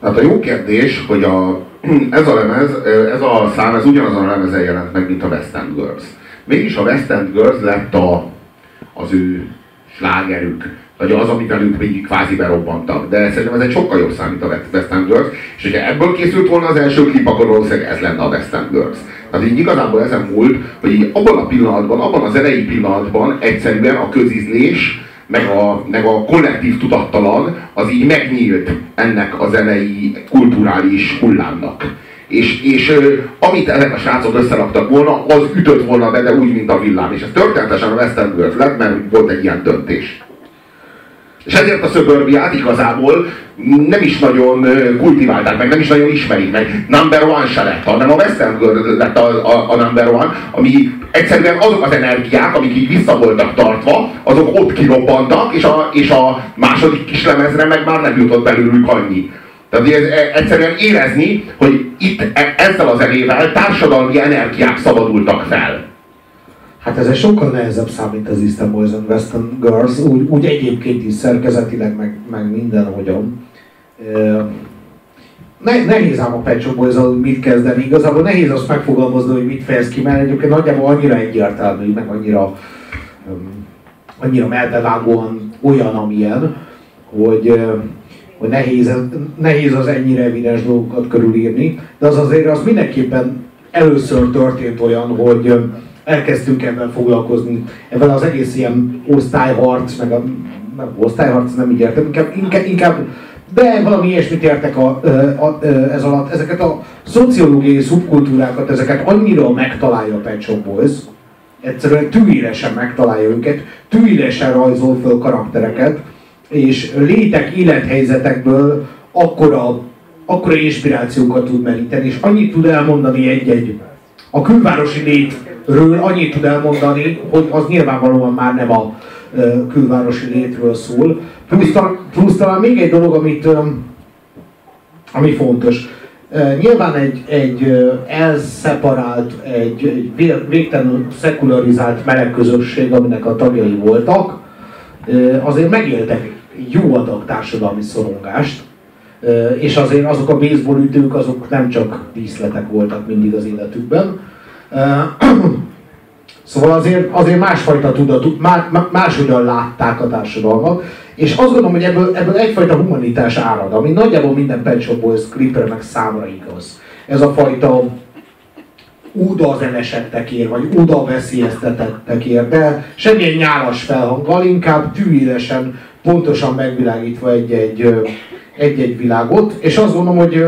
Tehát a jó kérdés, hogy a, ez a lemez, ez a szám, ez ugyanazon a lemezen jelent meg, mint a West End Girls. Mégis a West End Girls lett a, az ő slágerük, vagy az, amit velük végig kvázi berobbantak. De szerintem ez egy sokkal jobb szám, mint a West End Girls. És hogyha ebből készült volna az első klip, akkor valószínűleg ez lenne a West End Girls. Tehát így igazából ezen múlt, hogy így abban a pillanatban, abban az elejé pillanatban egyszerűen a közizlés, meg a, meg a kollektív tudattalan, az így megnyílt ennek a zenei kulturális hullámnak. És, és amit ezek a srácok összeraktak volna, az ütött volna be, de úgy, mint a villám. És ez történetesen a West End Girls lett, mert volt egy ilyen döntés. És ezért a szöbörbiát igazából nem is nagyon kultiválták meg, nem is nagyon ismerik meg. Number one se lett, hanem a West End Girl lett a, a, a number one, ami egyszerűen azok az energiák, amik így vissza voltak tartva, azok ott kirobbantak, és a, és a második kis lemezre meg már nem jutott belőlük annyi. Tehát ez e, egyszerűen érezni, hogy itt e, ezzel az elével társadalmi energiák szabadultak fel. Hát ez egy sokkal nehezebb szám, mint az Eastern Boys and Western Girls, úgy, úgy egyébként is szerkezetileg, meg, meg mindenhogyan. Ne, nehéz ám a Pet Shop mit kezdeni. Igazából nehéz azt megfogalmazni, hogy mit fejez ki, mert egyébként nagyjából annyira egyértelmű, meg annyira, um, annyira melbevágóan olyan, amilyen, hogy, hogy nehéz, nehéz az ennyire evidens dolgokat körülírni, de az azért az mindenképpen először történt olyan, hogy elkezdtünk ebben foglalkozni, ebben az egész ilyen osztályharc, meg a nem, osztályharc nem így értem, inkább, inkább, inkább de valami ilyesmit értek a, a, a, ez alatt. Ezeket a szociológiai szubkultúrákat, ezeket annyira megtalálja a Pet Shop Boys, egyszerűen tűéresen megtalálja őket, tűéresen rajzol föl karaktereket, és létek, élethelyzetekből akkora, akkora inspirációkat tud meríteni, és annyit tud elmondani egy-egy a külvárosi létről annyit tud elmondani, hogy az nyilvánvalóan már nem a külvárosi létről szól. Plusz, plusz talán még egy dolog, amit, ami fontos. Nyilván egy, egy elszeparált, egy, egy végtelenül szekularizált meleg közösség, aminek a tagjai voltak, azért megéltek jó adag társadalmi szorongást, és azért azok a baseball ütők, azok nem csak díszletek voltak mindig az életükben. Szóval azért, azért másfajta tudat, más, máshogyan látták a társadalmat, és azt gondolom, hogy ebből, ebből egyfajta humanitás árad, ami nagyjából minden Pet Shop Boys klipre meg számra igaz. Ez a fajta úda zenesettek ér, vagy úda veszélyeztetettek ér, de semmilyen nyálas felhanggal, inkább tűélesen, pontosan megvilágítva egy-egy, egy-egy világot, és azt gondolom, hogy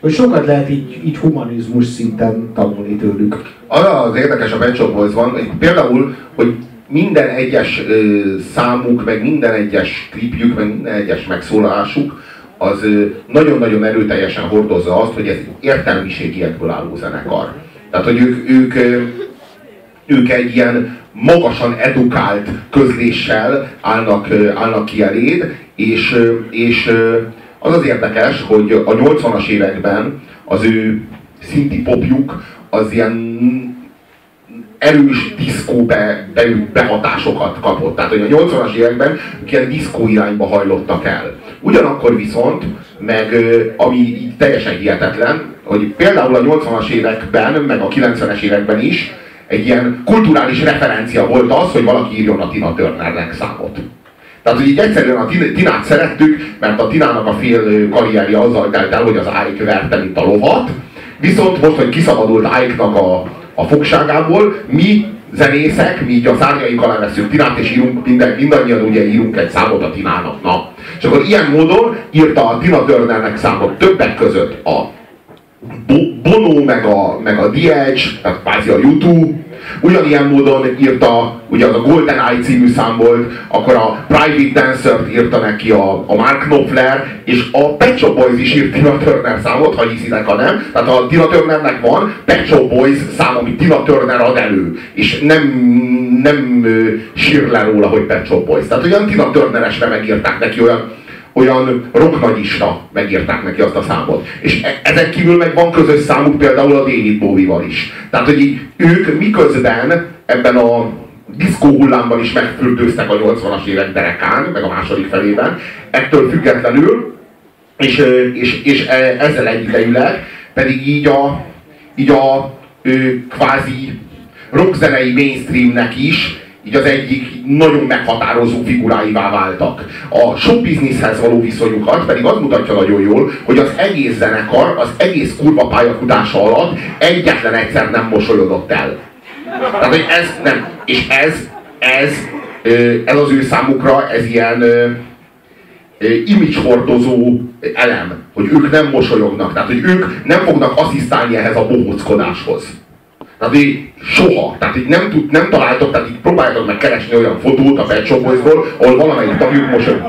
hogy sokat lehet így, így humanizmus szinten tanulni tőlük. Az érdekes a Pet Shop Boys van, hogy például, hogy minden egyes ö, számuk, meg minden egyes klipjük, meg minden egyes megszólalásuk, az nagyon-nagyon erőteljesen hordozza azt, hogy ez értelmiségiekből álló zenekar. Tehát, hogy ők, ők, ők egy ilyen magasan edukált közléssel állnak, állnak ki eléd, és, és az az érdekes, hogy a 80-as években az ő szinti popjuk az ilyen erős diszkó be, be, behatásokat kapott. Tehát, hogy a 80-as években ilyen diszkó irányba hajlottak el. Ugyanakkor viszont, meg ami így teljesen hihetetlen, hogy például a 80-as években, meg a 90-es években is egy ilyen kulturális referencia volt az, hogy valaki írjon a Tina Turnernek számot. Tehát, hogy így egyszerűen a Tinát szerettük, mert a Tinának a fél karrierje azzal telt el, hogy az Ike verte, mint a lovat. Viszont most, hogy kiszabadult Ike-nak a, a fogságából, mi zenészek, mi így a szárnyaink alá veszünk Tinát, és írunk, minden, mindannyian ugye írunk egy számot a Tinának. Na. És akkor ilyen módon írta a Tina Turnernek számot többek között a Bono, meg a, meg a The Edge, tehát kvázi a YouTube, Ugyanilyen módon írta, ugye az a Golden Eye című szám volt, akkor a Private Dancer-t írta neki a, a Mark Knopfler, és a Pet Shop Boys is írt Tina Turner számot, ha hiszitek, ha nem. Tehát a Tina Turnernek van Pet Shop Boys szám, amit Tina Turner ad elő, és nem, nem sír le róla, hogy Pet Shop Boys. Tehát olyan Tina Turneresre megírták neki olyan olyan rocknagyista megírták neki azt a számot. És e- ezen kívül meg van közös számuk például a David Bowie-val is. Tehát, hogy így ők miközben ebben a diszkó hullámban is megfürdőztek a 80-as évek derekán, meg a második felében, ettől függetlenül és, és, és e, ezzel egyidejűleg pedig így a, így a kvázi rockzenei mainstreamnek is így az egyik nagyon meghatározó figuráivá váltak. A show businesshez való viszonyukat pedig az mutatja nagyon jól, hogy az egész zenekar, az egész kurva pályafutása alatt egyetlen egyszer nem mosolyodott el. Tehát, hogy ez nem. És ez, ez, ez az ő számukra, ez ilyen image hordozó elem, hogy ők nem mosolyognak, tehát hogy ők nem fognak asszisztálni ehhez a bohóckodáshoz. Tehát így soha. Tehát így nem, tud, nem találtok, tehát így próbáljátok meg keresni olyan fotót a Pet Shop Boysból, ahol valamelyik tagjuk mosolyog.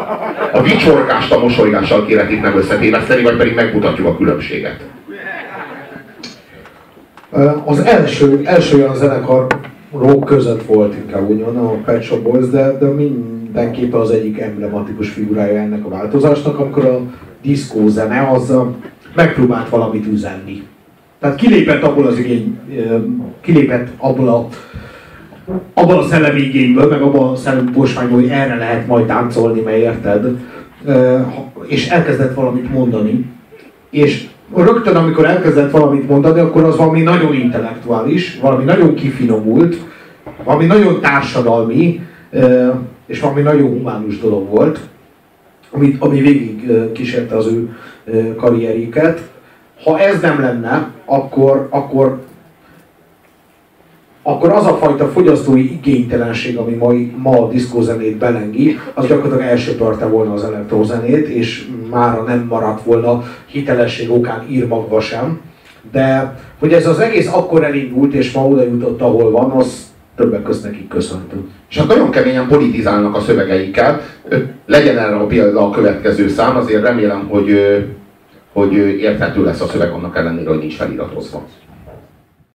A vicsorkást a mosolygással kéne itt nem összetéveszteni, vagy pedig megmutatjuk a különbséget. Az első, első olyan zenekar rock között volt inkább ugyan a Pet Shop Boys, de, de mindenképpen az egyik emblematikus figurája ennek a változásnak, amikor a diszkó zene az megpróbált valamit üzenni. Tehát kilépett abból az igény, kilépett abból a abban a szellemi igényből, meg abban a szellemi posványból, hogy erre lehet majd táncolni, mert érted, és elkezdett valamit mondani, és rögtön, amikor elkezdett valamit mondani, akkor az valami nagyon intellektuális, valami nagyon kifinomult, valami nagyon társadalmi, és valami nagyon humánus dolog volt, amit, ami végig kísérte az ő karrierjüket. Ha ez nem lenne, akkor, akkor, akkor az a fajta fogyasztói igénytelenség, ami ma, ma a diszkózenét belengi, az gyakorlatilag elsöpörte volna az elektrozenét, és mára nem maradt volna hitelesség okán írmagva sem. De hogy ez az egész akkor elindult, és ma oda jutott, ahol van, az többek között nekik köszönhető. És hát nagyon keményen politizálnak a szövegeikkel. Legyen erre a példa a következő szám, azért remélem, hogy, hogy érthető lesz a szöveg annak ellenére, hogy nincs feliratozva.